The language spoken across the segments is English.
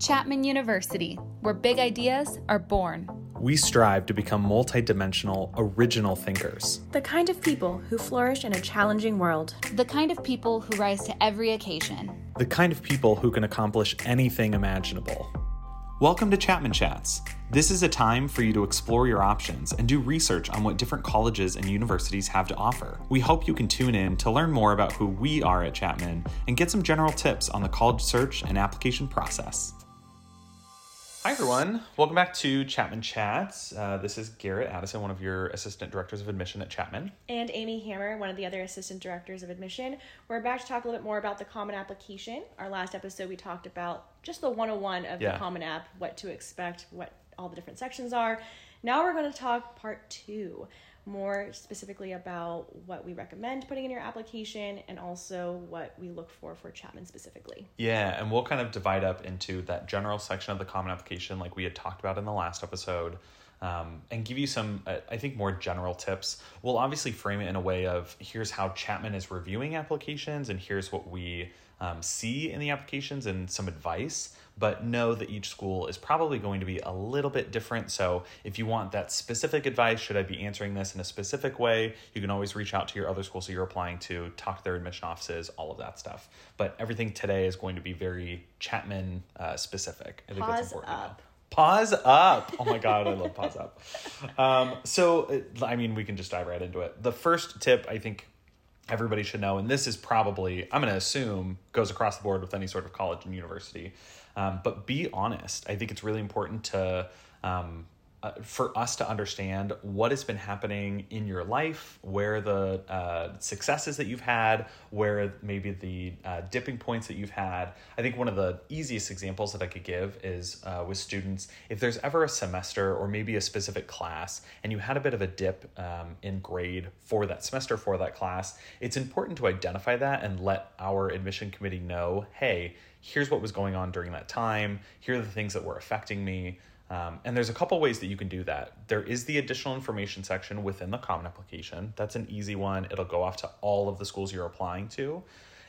Chapman University, where big ideas are born. We strive to become multidimensional, original thinkers. The kind of people who flourish in a challenging world. The kind of people who rise to every occasion. The kind of people who can accomplish anything imaginable. Welcome to Chapman Chats. This is a time for you to explore your options and do research on what different colleges and universities have to offer. We hope you can tune in to learn more about who we are at Chapman and get some general tips on the college search and application process. Hi, everyone. Welcome back to Chapman Chats. Uh, this is Garrett Addison, one of your assistant directors of admission at Chapman. And Amy Hammer, one of the other assistant directors of admission. We're back to talk a little bit more about the Common Application. Our last episode, we talked about just the 101 of Yeah. the Common App, what to expect, what all the different sections are. Now we're going to talk part two, more specifically about what we recommend putting in your application and also what we look for for Chapman specifically. Yeah, and we'll kind of divide up into that general section of the common application, like we had talked about in the last episode, um, and give you some, uh, I think, more general tips. We'll obviously frame it in a way of here's how Chapman is reviewing applications, and here's what we um, see in the applications and some advice. But know that each school is probably going to be a little bit different. So if you want that specific advice, should I be answering this in a specific way? You can always reach out to your other schools that you're applying to, talk to their admission offices, all of that stuff. But everything today is going to be very Chapman uh, specific. I think that's Pause important. up. Pause up. Oh my God, I love pause up. Um, so, uh, I mean, we can just dive right into it. The first tip I think everybody should know, and this is probably, I'm going to assume, goes across the board with any sort of college and university, um, but be honest. I think it's really important to. Um, uh, for us to understand what has been happening in your life, where the uh, successes that you've had, where maybe the uh, dipping points that you've had. I think one of the easiest examples that I could give is uh, with students. If there's ever a semester or maybe a specific class and you had a bit of a dip um, in grade for that semester for that class, it's important to identify that and let our admission committee know hey, here's what was going on during that time, here are the things that were affecting me. Um, and there's a couple ways that you can do that. There is the additional information section within the common application. That's an easy one. It'll go off to all of the schools you're applying to.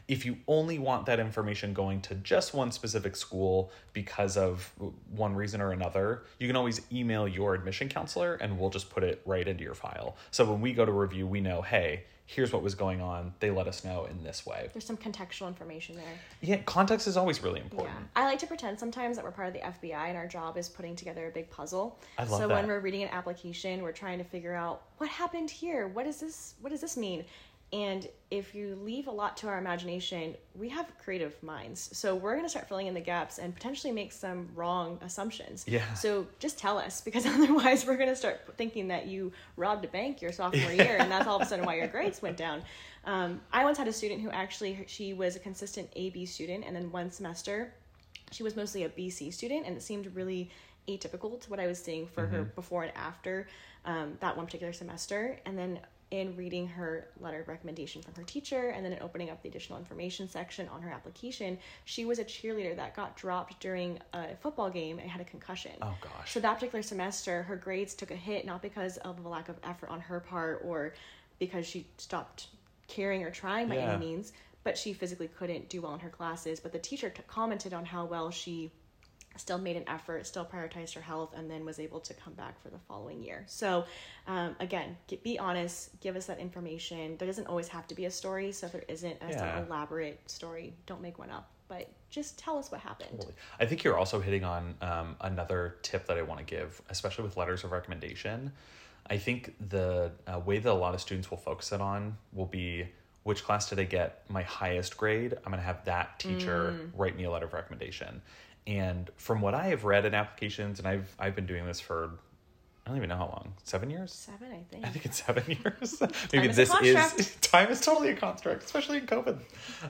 If you only want that information going to just one specific school because of one reason or another, you can always email your admission counselor and we'll just put it right into your file. So when we go to review, we know, hey, here's what was going on. They let us know in this way. There's some contextual information there. Yeah, context is always really important. Yeah. I like to pretend sometimes that we're part of the FBI and our job is putting together a big puzzle. I love so that. when we're reading an application, we're trying to figure out what happened here. What is this? What does this mean? And if you leave a lot to our imagination, we have creative minds. So we're going to start filling in the gaps and potentially make some wrong assumptions. Yeah. So just tell us because otherwise we're going to start thinking that you robbed a bank your sophomore year and that's all of a sudden why your grades went down. Um, I once had a student who actually she was a consistent AB student and then one semester she was mostly a BC student, and it seemed really atypical to what I was seeing for her before and after um, that one particular semester. And then in reading her letter of recommendation from her teacher, and then in opening up the additional information section on her application, she was a cheerleader that got dropped during a football game and had a concussion. Oh, gosh. So that particular semester, her grades took a hit not because of a lack of effort on her part or because she stopped caring or trying by Yeah. any means, but she physically couldn't do well in her classes. But the teacher t- commented on how well she still made an effort, still prioritized her health, and then was able to come back for the following year. So, um, again, get, be honest, give us that information. There doesn't always have to be a story, so if there isn't a Yeah. an elaborate story, don't make one up. But just tell us what happened. Totally. I think you're also hitting on um, another tip that I want to give, especially with letters of recommendation. I think the uh, way that a lot of students will focus it on will be which class did I get my highest grade? I'm going to have that teacher write me a letter of recommendation. And from what I have read in applications, and I've I've been doing this for I don't even know how long, seven years. Seven, I think. I think it's seven years. Maybe is this is time is totally a construct, especially in COVID.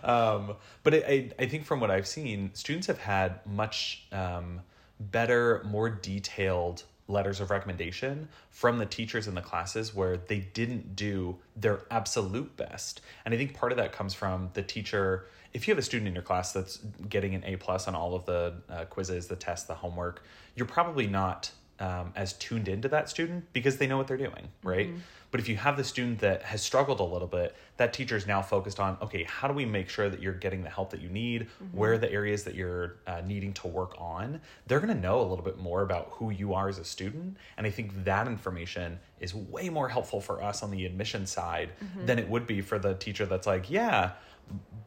Um, but I, I, I think from what I've seen, students have had much um, better, more detailed letters of recommendation from the teachers in the classes where they didn't do their absolute best. And I think part of that comes from the teacher. If you have a student in your class that's getting an A plus on all of the uh, quizzes, the tests, the homework, you're probably not um, as tuned into that student because they know what they're doing, right? But if you have the student that has struggled a little bit, that teacher is now focused on okay, how do we make sure that you're getting the help that you need? Where are the areas that you're uh, needing to work on? They're going to know a little bit more about who you are as a student. And I think that information is way more helpful for us on the admission side than it would be for the teacher that's like, yeah,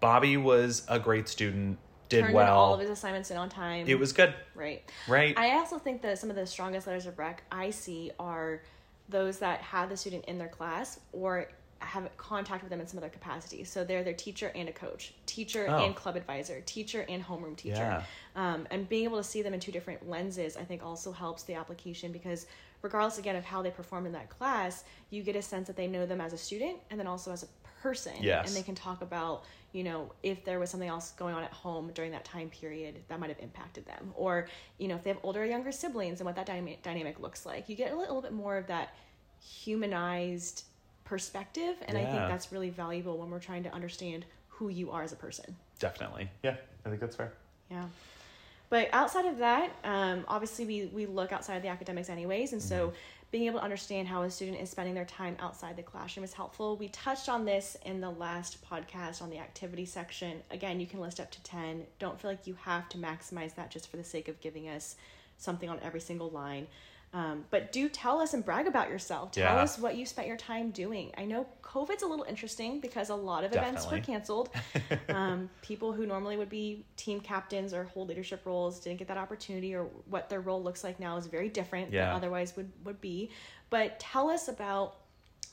Bobby was a great student, did Turned well. all of his assignments in on time. it was good, right. right? I also think that some of the strongest letters of rec I see are those that have the student in their class or have contact with them in some other capacity. So they're their teacher and a coach, teacher Oh. and club advisor, teacher and homeroom teacher. Yeah. Um, and being able to see them in two different lenses, I think also helps the application because regardless again of how they perform in that class, you get a sense that they know them as a student and then also as a person. Yes. And they can talk about, you know, if there was something else going on at home during that time period that might have impacted them. Or, you know, if they have older or younger siblings and what that dyna- dynamic looks like. You get a little bit more of that humanized perspective. And I think that's really valuable when we're trying to understand who you are as a person. Definitely. Yeah, I think that's fair. Yeah. But outside of that, um, obviously we, we look outside of the academics anyways. And so being able to understand how a student is spending their time outside the classroom is helpful. We touched on this in the last podcast on the activity section. Again, you can list up to 10. Don't feel like you have to maximize that just for the sake of giving us something on every single line. Um, but do tell us and brag about yourself. Tell Yeah. us what you spent your time doing. I know COVID's a little interesting because a lot of events were canceled. um, people who normally would be team captains or hold leadership roles didn't get that opportunity, or what their role looks like now is very different than otherwise would, would be. But tell us about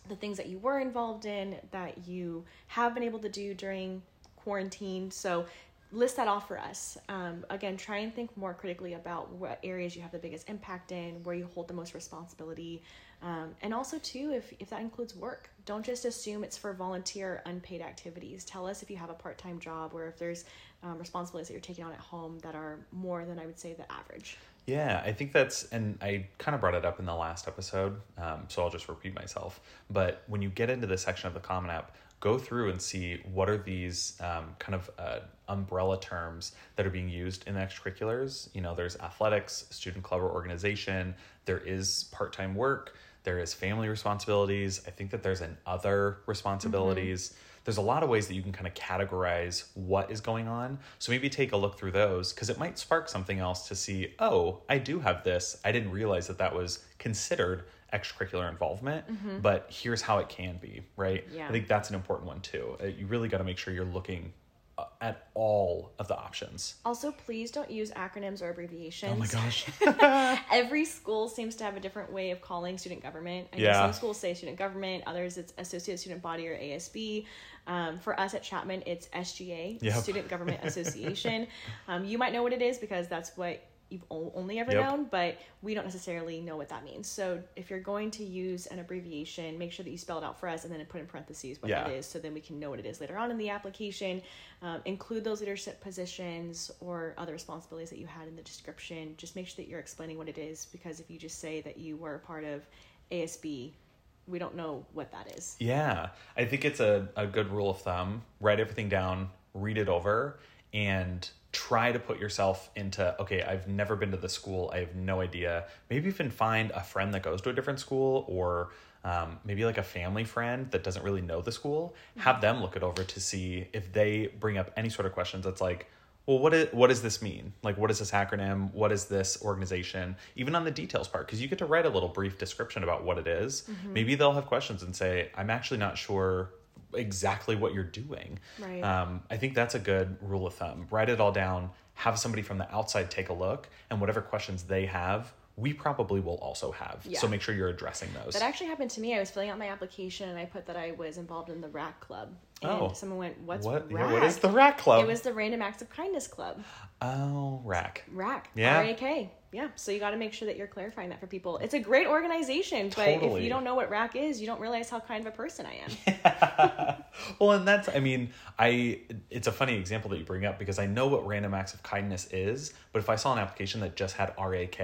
the things that you were involved in that you have been able to do during quarantine. So list that off for us. Um, again, try and think more critically about what areas you have the biggest impact in, where you hold the most responsibility. Um, and also, too, if, if that includes work, don't just assume it's for volunteer unpaid activities. Tell us if you have a part time job or if there's um, responsibilities that you're taking on at home that are more than I would say the average. Yeah, I think that's, and I kind of brought it up in the last episode, um, so I'll just repeat myself. But when you get into the section of the Common App, go through and see what are these um, kind of uh, umbrella terms that are being used in extracurriculars. You know, there's athletics, student club or organization, there is part time work, there is family responsibilities. I think that there's an other responsibilities. There's a lot of ways that you can kind of categorize what is going on. So maybe take a look through those because it might spark something else to see, oh, I do have this. I didn't realize that that was considered extracurricular involvement, but here's how it can be, right? Mm-hmm. Yeah. I think that's an important one too. Uh, You really got to make sure you're looking at all of the options. Also, please don't use acronyms or abbreviations. Oh my gosh. Every school seems to have a different way of calling student government. I know Yeah. some schools say student government, others it's Associate Student Body or ASB. Um, for us at Chapman, it's SGA, Yep. Student Government Association. um, you might know what it is because that's what you've only ever Yep. known, but we don't necessarily know what that means. So if you're going to use an abbreviation, make sure that you spell it out for us and then put in parentheses what Yeah. that is so then we can know what it is later on in the application. Um, include those leadership positions or other responsibilities that you had in the description. Just make sure that you're explaining what it is because if you just say that you were a part of ASB, we don't know what that is. Yeah, I think it's a, a good rule of thumb. Write everything down, read it over, and try to put yourself into okay, I've never been to the school, I have no idea. Maybe even find a friend that goes to a different school or um, maybe like a family friend that doesn't really know the school. Have them look it over to see if they bring up any sort of questions that's like, well, what is, what does this mean? Like, what is this acronym? What is this organization? Even on the details part, because you get to write a little brief description about what it is. Maybe they'll have questions and say, I'm actually not sure exactly what you're doing. Right. Um, I think that's a good rule of thumb. Write it all down, have somebody from the outside take a look, and whatever questions they have, we probably will also have. So make sure you're addressing those. That actually happened to me. I was filling out my application and I put that I was involved in the RAC club. And Oh. someone went, What's what? RAC? Yeah, what is the rack club? It was the Random Acts of Kindness Club. oh, rack. RAC. Yeah. R-A-K. Yeah. So you got to make sure that you're clarifying that for people. It's a great organization, but if you don't know what RAC is, you don't realize how kind of a person I am. well, and that's, I mean, I, it's a funny example that you bring up because I know what random acts of kindness is, but if I saw an application that just had RAK,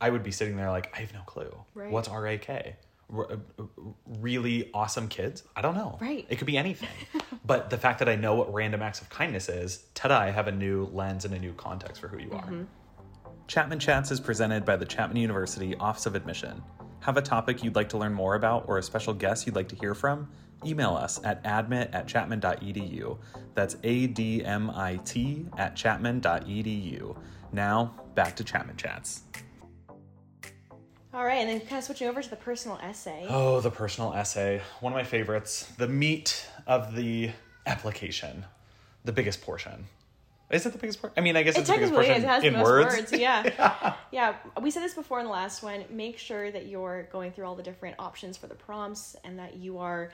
I would be sitting there like, I have no clue. Right. What's RAK? R- uh, really awesome kids? I don't know. Right. It could be anything. but the fact that I know what random acts of kindness is, ta-da, I have a new lens and a new context for who you are. Mm-hmm. Chapman Chats is presented by the Chapman University Office of Admission. Have a topic you'd like to learn more about or a special guest you'd like to hear from? Email us at admit at chapman.edu. That's A D M I T at chapman.edu. Now, back to Chapman Chats. All right, and then kind of switching over to the personal essay. Oh, the personal essay. One of my favorites. The meat of the application. The biggest portion. Is it the biggest part? I mean, I guess It it's the biggest portion. It has in the most words. words. Yeah. yeah. We said this before in the last one. Make sure that you're going through all the different options for the prompts and that you are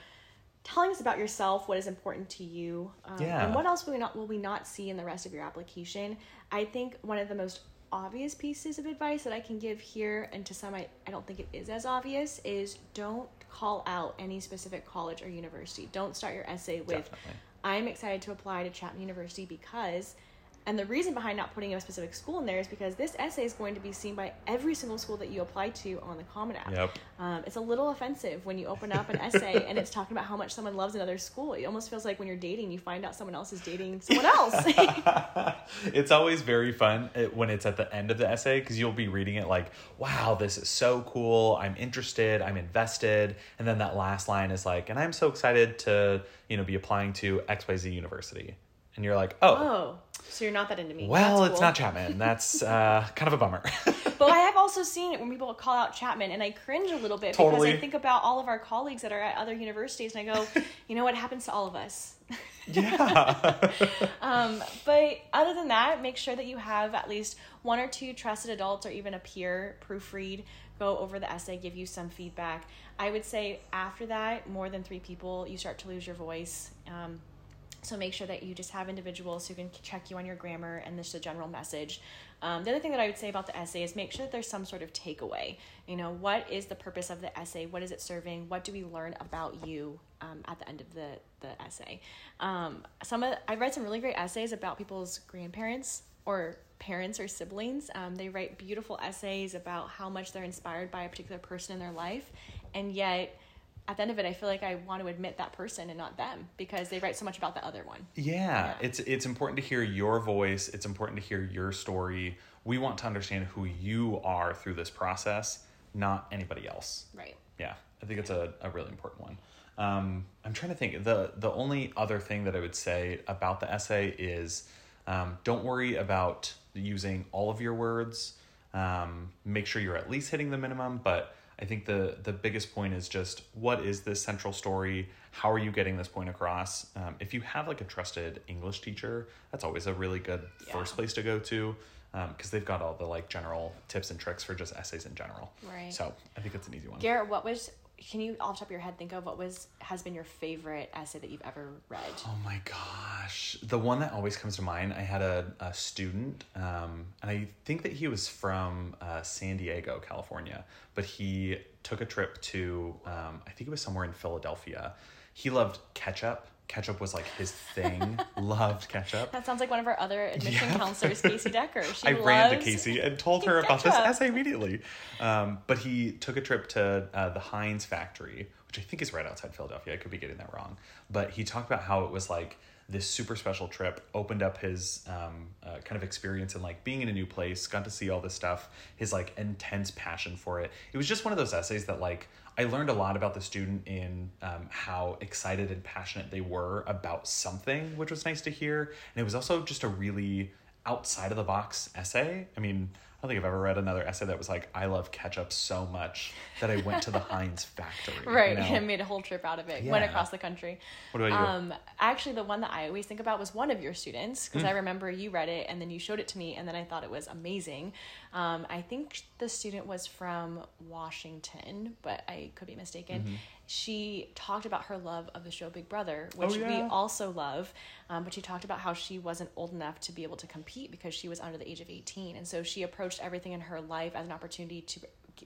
telling us about yourself, what is important to you, um, Yeah. and what else will we not will we not see in the rest of your application. I think one of the most obvious pieces of advice that I can give here, and to some I, I don't think it is as obvious, is don't call out any specific college or university. Don't start your essay with Definitely. I'm excited to apply to Chapman University because, and the reason behind not putting a specific school in there is because this essay is going to be seen by every single school that you apply to on the Common App. Yep. Um, it's a little offensive when you open up an essay and it's talking about how much someone loves another school. It almost feels like when you're dating, you find out someone else is dating someone else. it's always very fun uh, when it's at the end of the essay because you'll be reading it like, wow, this is so cool. I'm interested. I'm invested. And then that last line is like, and I'm so excited to, you know, be applying to XYZ University. And you're like, oh, oh, so you're not that into me. well, That's it's not Chapman. That's uh, kind of a bummer. But I have also seen it when people call out Chapman, and I cringe a little bit Totally. because I think about all of our colleagues that are at other universities, and I go, you know what happens to all of us. yeah. Um, but other than that, make sure that you have at least one or two trusted adults or even a peer proofread go over the essay, give you some feedback. I would say after that, more than three people, you start to lose your voice. Um, so make sure that you just have individuals who can check you on your grammar and just a general message. Um, the other thing that I would say about the essay is make sure that there's some sort of takeaway. You know, what is the purpose of the essay? What is it serving? What do we learn about you um, at the end of the, the essay? Um, some of I read some really great essays about people's grandparents or parents or siblings. Um, they write beautiful essays about how much they're inspired by a particular person in their life, and yet at the end of it, I feel like I want to admit that person and not them because they write so much about the other one. Yeah, it's it's important to hear your voice. It's important to hear your story. We want to understand who you are through this process, not anybody else. Right. Yeah, I think it's a, a really important one. Um, I'm trying to think. the The only other thing that I would say about the essay is, um, don't worry about using all of your words. Um, make sure you're at least hitting the minimum, but I think the the biggest point is just what is this central story? How are you getting this point across? Um, if you have like a trusted English teacher, that's always a really good first place to go to because they've got all the like general tips and tricks for just essays in general. Right. So I think that's an easy one. Garrett, what was? Can you off top of your head think of what was has been your favorite essay that you've ever read? Oh my gosh. The one that always comes to mind, I had a, a student, um, and I think that he was from uh, San Diego, California, but he took a trip to, um, I think it was somewhere in Philadelphia. He loved ketchup. Ketchup was like his thing, loved ketchup. That sounds like one of our other admission Yeah. counselors, Casey Decker. She I ran to Casey and told her about this essay immediately. Um, but he took a trip to uh, the Heinz factory, which I think is right outside Philadelphia. I could be getting that wrong. But he talked about how it was like this super special trip, opened up his um, uh, kind of experience in like being in a new place, got to see all this stuff, his like intense passion for it. It was just one of those essays that like I learned a lot about the student in um, how excited and passionate they were about something, which was nice to hear. And it was also just a really outside of the box essay. I mean, I don't think I've ever read another essay that was like, I love ketchup so much that I went to the Heinz factory. you Right, know? and made a whole trip out of it. Went across the country. What about you? Um, actually, the one that I always think about was one of your students because I remember you read it and then you showed it to me, and then I thought it was amazing. Um, I think the student was from Washington, but I could be mistaken. Mm-hmm. She talked about her love of the show Big Brother, which we Oh, yeah. also love. Um, but she talked about how she wasn't old enough to be able to compete because she was under the age of 18. And so she approached everything in her life as an opportunity to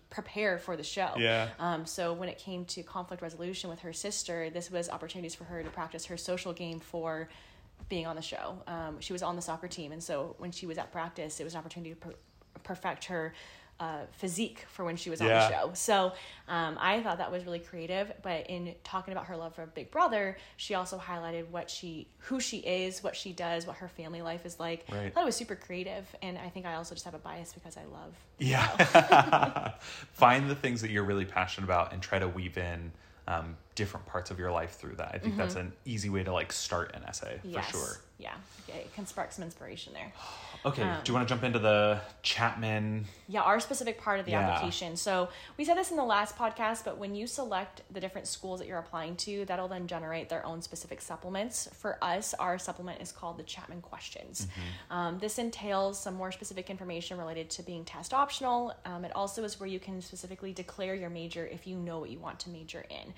prepare for the show. Yeah. Um, so when it came to conflict resolution with her sister, this was opportunities for her to practice her social game for being on the show. Um, she was on the soccer team, and so when she was at practice, it was an opportunity to per- perfect her uh, physique for when she was on Yeah. the show. So um, I thought that was really creative. But in talking about her love for Big Brother, she also highlighted what she, who she is, what she does, what her family life is like. I thought it was super creative, and I think I also just have a bias because I love. Yeah. Find the things that you're really passionate about and try to weave in um, different parts of your life through that. I think that's an easy way to like start an essay Mm-hmm. Yes. for sure. Yeah, it can spark some inspiration there. Okay. Um, do you want to jump into the Chapman? Yeah, our specific part of the Yeah. application. So we said this in the last podcast, but when you select the different schools that you're applying to, that'll then generate their own specific supplements. For us, our supplement is called the Chapman Questions. Um, this entails some more specific information related to being test optional. Um, it also is where you can specifically declare your major if you know what you want to major in.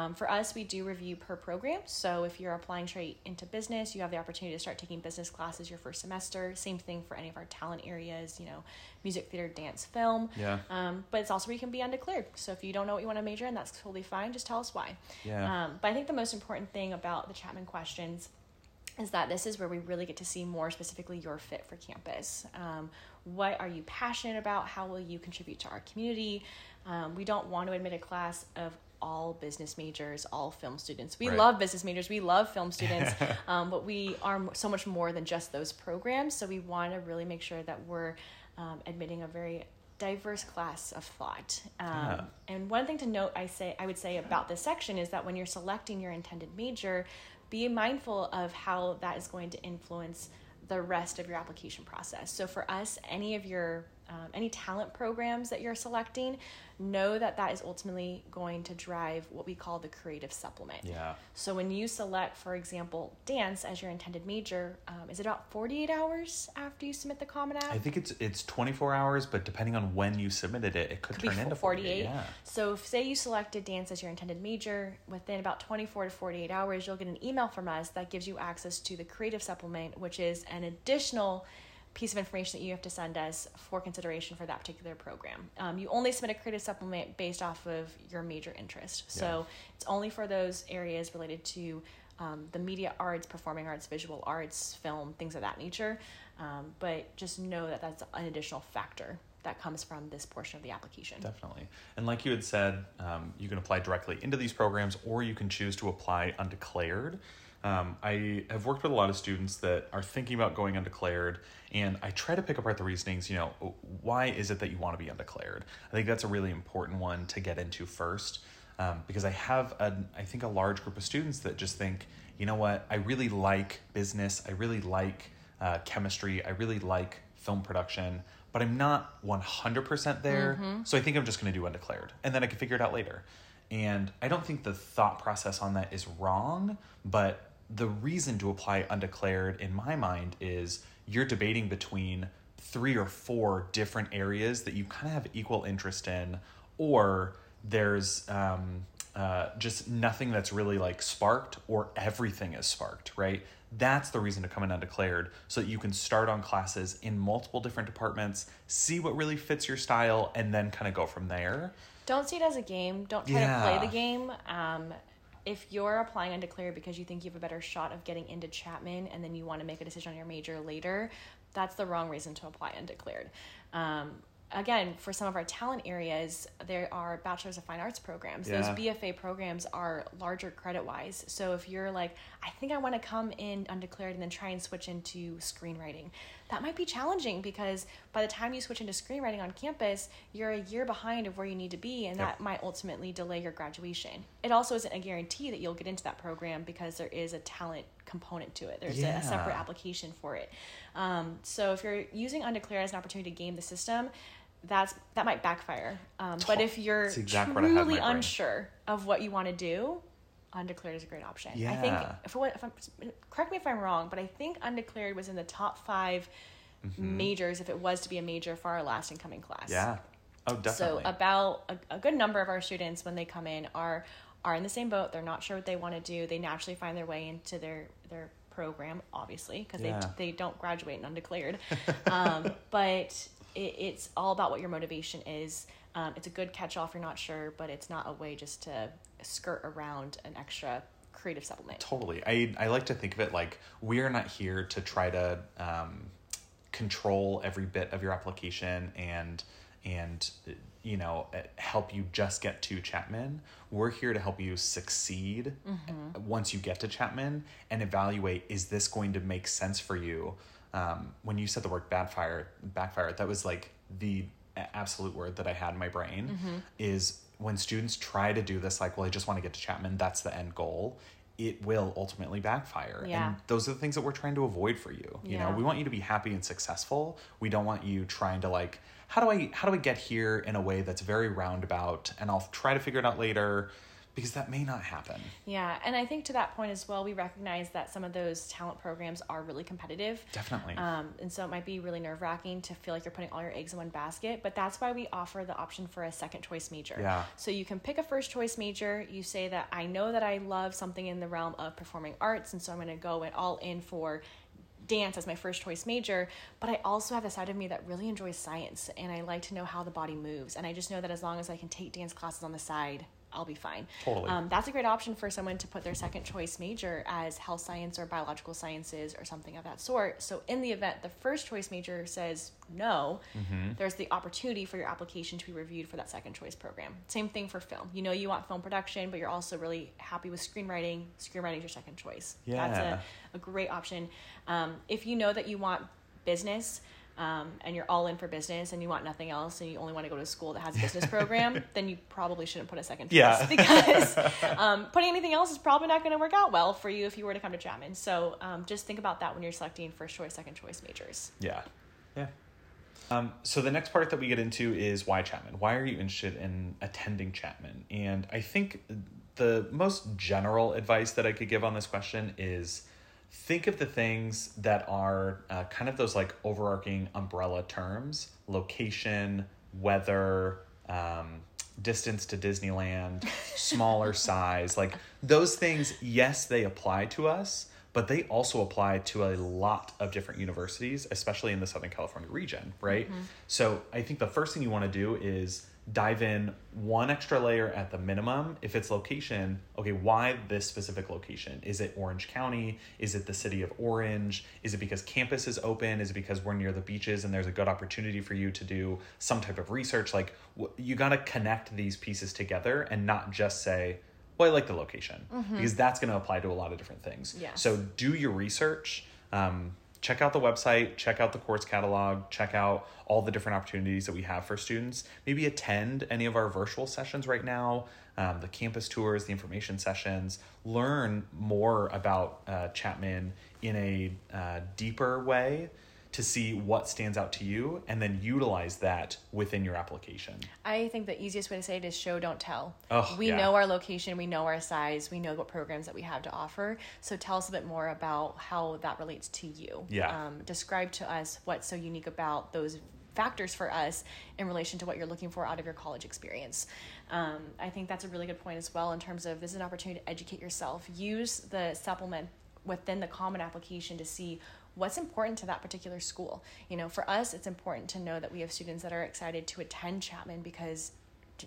Um, for us, we do review per program. So if you're applying straight into business, you have the opportunity to start taking business classes your first semester. Same thing for any of our talent areas, you know, music, theater, dance, film. Yeah. Um, but it's also where you can be undeclared. So if you don't know what you want to major in, that's totally fine. Just tell us why. Yeah. Um, but I think the most important thing about the Chapman questions is that this is where we really get to see more specifically your fit for campus. Um, what are you passionate about? How will you contribute to our community? Um, we don't want to admit a class of all business majors, all film students. We Right. love business majors, we love film students, um, but we are so much more than just those programs. So we want to really make sure that we're um, admitting a very diverse class of thought. Um, Yeah. And one thing to note, I say, I would say about this section is that when you're selecting your intended major, be mindful of how that is going to influence the rest of your application process. So for us, any of your um, any talent programs that you're selecting, know that that is ultimately going to drive what we call the creative supplement. Yeah. So when you select, for example, dance as your intended major, um, is it about 48 hours after you submit the Common App? I think it's it's 24 hours, but depending on when you submitted it, it could, could turn into 48. Yeah. So if say you selected dance as your intended major, within about 24 to 48 hours, you'll get an email from us that gives you access to the creative supplement, which is an additional piece of information that you have to send us for consideration for that particular program. Um, you only submit a creative supplement based off of your major interest. So it's only for those areas related to um, the media arts, performing arts, visual arts, film, things of that nature. Um, but just know that that's an additional factor that comes from this portion of the application. Definitely. And like you had said, um, you can apply directly into these programs or you can choose to apply undeclared. Um, I have worked with a lot of students that are thinking about going undeclared, and I try to pick apart the reasonings. You know, why is it that you want to be undeclared? I think that's a really important one to get into first, um, because I have a, I think a large group of students that just think, you know what, I really like business, I really like uh, chemistry, I really like film production, but I'm not 100% there. So I think I'm just going to do undeclared and then I can figure it out later. And I don't think the thought process on that is wrong, but the reason to apply undeclared in my mind is you're debating between three or four different areas that you kind of have equal interest in, or there's um, uh, just nothing that's really like sparked, or everything is sparked, right? That's the reason to come in undeclared so that you can start on classes in multiple different departments, see what really fits your style, and then kind of go from there. Don't see it as a game. Don't try to play the game. Um, if you're applying undeclared because you think you have a better shot of getting into Chapman and then you want to make a decision on your major later, that's the wrong reason to apply undeclared. Um, again, for some of our talent areas, there are Bachelor's of Fine Arts programs. Yeah. Those BFA programs are larger credit wise. So if you're like, I think I want to come in undeclared and then try and switch into screenwriting, that might be challenging because by the time you switch into screenwriting on campus, you're a year behind of where you need to be, and Yep. that might ultimately delay your graduation. It also isn't a guarantee that you'll get into that program because there is a talent component to it. There's a, a separate application for it. Um, so if you're using undeclared as an opportunity to game the system, that's that might backfire. Um, but if you're exactly what I had in truly unsure of what you want to do, undeclared is a great option. Yeah. I think if, what, if I'm, correct me if I'm wrong, but I think undeclared was in the top 5 majors if it was to be a major for our last incoming class. Mm-hmm. Yeah. Oh, definitely. So about a, a good number of our students when they come in are are in the same boat. They're not sure what they want to do. They naturally find their way into their their program, obviously, because Yeah. they they don't graduate in undeclared. um, but it, it's all about what your motivation is. Um, it's a good catch all if you're not sure, but it's not a way just to skirt around an extra creative supplement. Totally. I, I like to think of it like we are not here to try to um, control every bit of your application and and you know help you just get to Chapman. We're here to help you succeed once you get to Chapman and evaluate is this going to make sense for you. Um, when you said the word backfire, backfire, that was like the absolute word that I had in my brain Mm-hmm. is when students try to do this, like, well, I just want to get to Chapman, that's the end goal. It will ultimately backfire. Yeah. And those are the things that we're trying to avoid for you. You know, we want you to be happy and successful. We don't want you trying to like, how do I how do I get here in a way that's very roundabout and I'll try to figure it out later because that may not happen. Yeah, and I think to that point as well, we recognize that some of those talent programs are really competitive. Definitely. Um, and so it might be really nerve wracking to feel like you're putting all your eggs in one basket, but that's why we offer the option for a second choice major. Yeah. So you can pick a first choice major. You say that I know that I love something in the realm of performing arts, and so I'm going to go it all in for dance as my first choice major, but I also have a side of me that really enjoys science and I like to know how the body moves. And I just know that as long as I can take dance classes on the side, I'll be fine. Totally. Um, that's a great option for someone to put their second choice major as health science or biological sciences or something of that sort. So, in the event the first choice major says no, there's the opportunity for your application to be reviewed for that second choice program. Same thing for film. You know, you want film production, but you're also really happy with screenwriting. Screenwriting is your second choice. That's Yeah. a, a great option. Um, if you know that you want business, um, and you're all in for business and you want nothing else and you only want to go to a school that has a business program, then you probably shouldn't put a second choice Yeah. because um, putting anything else is probably not going to work out well for you if you were to come to Chapman. So um, just think about that when you're selecting first choice, second choice majors. Yeah. Yeah. Um, so the next part that we get into is why Chapman? Why are you interested in attending Chapman? And I think the most general advice that I could give on this question is think of the things that are uh, kind of those like overarching umbrella terms location, weather, um, distance to Disneyland, smaller size. Like those things, yes, they apply to us, but they also apply to a lot of different universities, especially in the Southern California region, right? So I think the first thing you want to do is dive in one extra layer at the minimum. If it's location, okay, why this specific location? Is it Orange County? Is it the city of Orange? Is it because campus is open? Is it because we're near the beaches and there's a good opportunity for you to do some type of research? Like, you got to connect these pieces together and not just say, well, I like the location because that's going to apply to a lot of different things. Yes. So do your research. Um, check out the website, check out the course catalog, check out all the different opportunities that we have for students. Maybe attend any of our virtual sessions right now, um, the campus tours, the information sessions. Learn more about uh, Chapman in a uh, deeper way to see what stands out to you and then utilize that within your application. I think the easiest way to say it is show, don't tell. Oh, we yeah. know our location, we know our size, we know what programs that we have to offer. So tell us a bit more about how that relates to you. Yeah. Um, describe to us what's so unique about those factors for us in relation to what you're looking for out of your college experience. Um, I think that's a really good point as well in terms of this is an opportunity to educate yourself. Use the supplement within the common application to see what's important to that particular school. You know, for us, it's important to know that we have students that are excited to attend Chapman because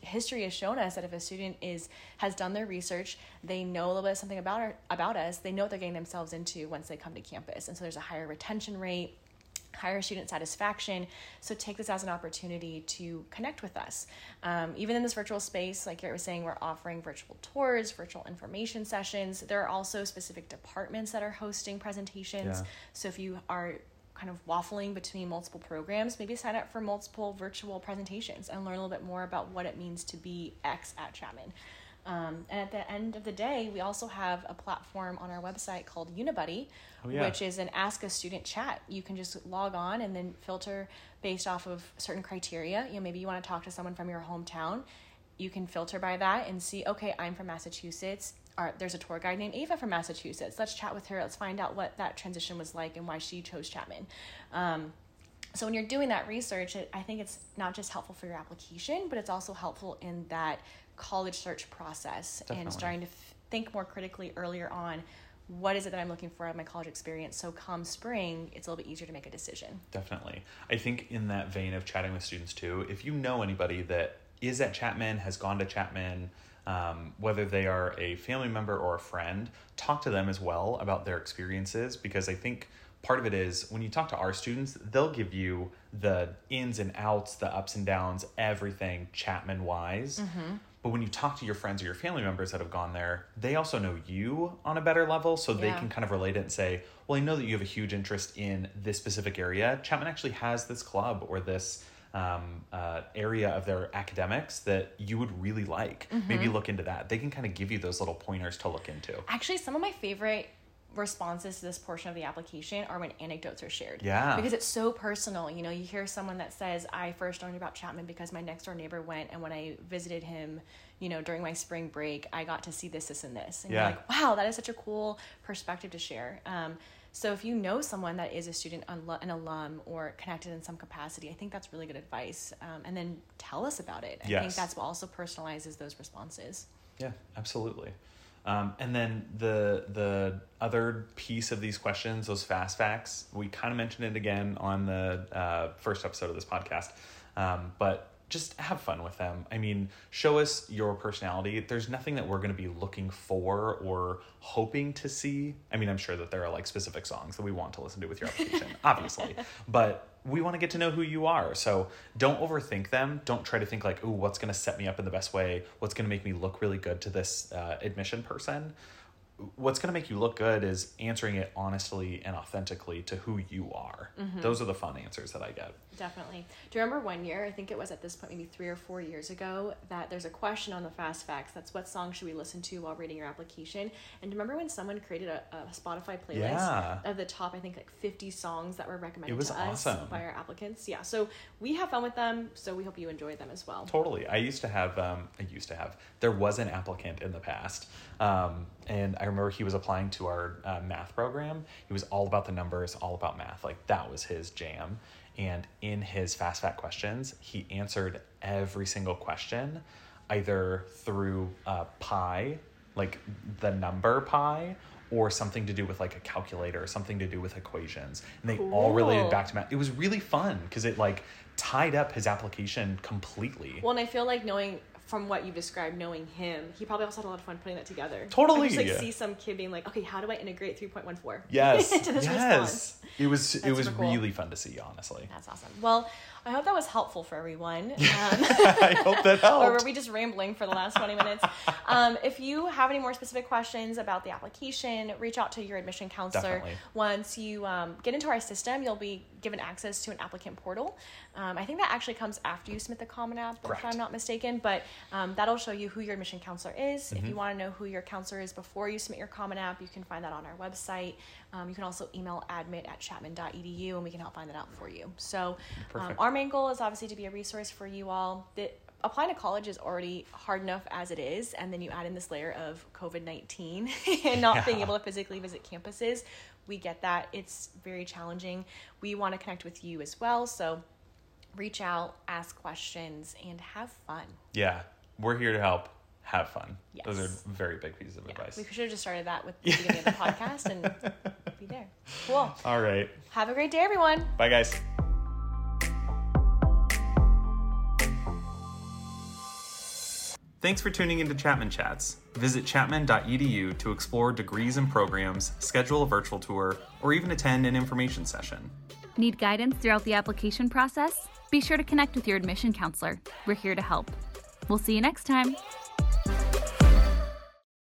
history has shown us that if a student is has done their research, they know a little bit something about our, about us, they know what they're getting themselves into once they come to campus, and so there's a higher retention rate higher student satisfaction. So take this as an opportunity to connect with us. Um, even in this virtual space, like Garrett was saying, we're offering virtual tours, virtual information sessions. There are also specific departments that are hosting presentations. Yeah. So if you are kind of waffling between multiple programs, maybe sign up for multiple virtual presentations and learn a little bit more about what it means to be X at Chapman. Um, and at the end of the day, we also have a platform on our website called Unibuddy, Oh, yeah. which is an ask a student chat. You can just log on and then filter based off of certain criteria. You know, maybe you want to talk to someone from your hometown. You can filter by that and see, okay, I'm from Massachusetts. Or there's a tour guide named Ava from Massachusetts. Let's chat with her. Let's find out what that transition was like and why she chose Chapman. Um, so when you're doing that research, it, I think it's not just helpful for your application, but it's also helpful in that college search process Definitely. and starting to f- think more critically earlier on. What is it that I'm looking for out of my college experience? So come spring, it's a little bit easier to make a decision. Definitely. I think in that vein of chatting with students too, if you know anybody that is at Chapman, has gone to Chapman, um, whether they are a family member or a friend, talk to them as well about their experiences because I think part of it is when you talk to our students, they'll give you the ins and outs, the ups and downs, everything Chapman wise. Mm-hmm. But when you talk to your friends or your family members that have gone there, they also know you on a better level. So they Yeah. can kind of relate it and say, well, I know that you have a huge interest in this specific area. Chapman actually has this club or this um, uh, area of their academics that you would really like. Maybe Mm-hmm. look into that. They can kind of give you those little pointers to look into. Actually, some of my favorite responses to this portion of the application are when anecdotes are shared. Yeah. Because it's so personal. You know, you hear someone that says, I first learned about Chapman because my next door neighbor went, and when I visited him, you know, during my spring break, I got to see this, this, and this. And Yeah. you're like, wow, that is such a cool perspective to share. Um, so if you know someone that is a student, an alum, or connected in some capacity, I think that's really good advice. Um, and then tell us about it. I think Yes. that's what also personalizes those responses. Yeah, absolutely. Um, and then the the other piece of these questions, those fast facts, we kind of mentioned it again on the uh, first episode of this podcast, um, but just have fun with them. I mean, show us your personality. There's nothing that we're going to be looking for or hoping to see. I mean, I'm sure that there are like specific songs that we want to listen to with your application, obviously, but we want to get to know who you are. So don't overthink them. Don't try to think like, oh, what's going to set me up in the best way? What's going to make me look really good to this uh, admission person?" What's going to make you look good is answering it honestly and authentically to who you are. Those are the fun answers that I get. Definitely. Do you remember one year? I think it was at this point, maybe three or four years ago, that there's a question on the Fast Facts. That's what song should we listen to while reading your application? And do you remember when someone created a, a Spotify playlist Yeah. of the top, I think, like 50 songs that were recommended It was to us by our applicants? Yeah. So we have fun with them. So we hope you enjoy them as well. Totally. I used to have, um, I used to have, there was an applicant in the past. Um, and I remember he was applying to our uh, math program. He was all about the numbers, all about math. Like that was his jam. And in his fast fact questions, he answered every single question either through uh, pi, like the number pi, or something to do with like a calculator, something to do with equations. And they all related back to math. It was really fun because it like tied up his application completely. Well, and I feel like knowing from what you've described, knowing him, he probably also had a lot of fun putting that together. Totally. I just like see some kid being like, okay, how do I integrate 3.14? Yes. to this yes. response. It was it was cool. really fun to see, honestly. That's awesome. Well, I hope that was helpful for everyone. Um, I hope that or were we just rambling for the last 20 minutes? Um, if you have any more specific questions about the application, reach out to your admission counselor. Definitely. Once you um, get into our system, you'll be given access to an applicant portal. Um, I think that actually comes after you submit the Common App, Correct. if I'm not mistaken, but um, that'll show you who your admission counselor is. If Mm-hmm. you want to know who your counselor is before you submit your Common App, you can find that on our website. Um, you can also email admit at chapman.edu and we can help find that out for you. So, um, our main goal is obviously to be a resource for you all. That applying to college is already hard enough as it is, and then you add in this layer of COVID nineteen and not being able to physically visit campuses. We get that it's very challenging. We want to connect with you as well, so reach out, ask questions, and have fun. Yeah. We're here to help. Have fun. Those are very big pieces of Yeah, advice. we should have just started that with the beginning of the podcast and be there. Cool. All right. Have a great day, everyone. Bye guys. Thanks for tuning into Chapman Chats. Visit chapman.edu to explore degrees and programs, schedule a virtual tour, or even attend an information session. Need guidance throughout the application process? Be sure to connect with your admission counselor. We're here to help. We'll see you next time.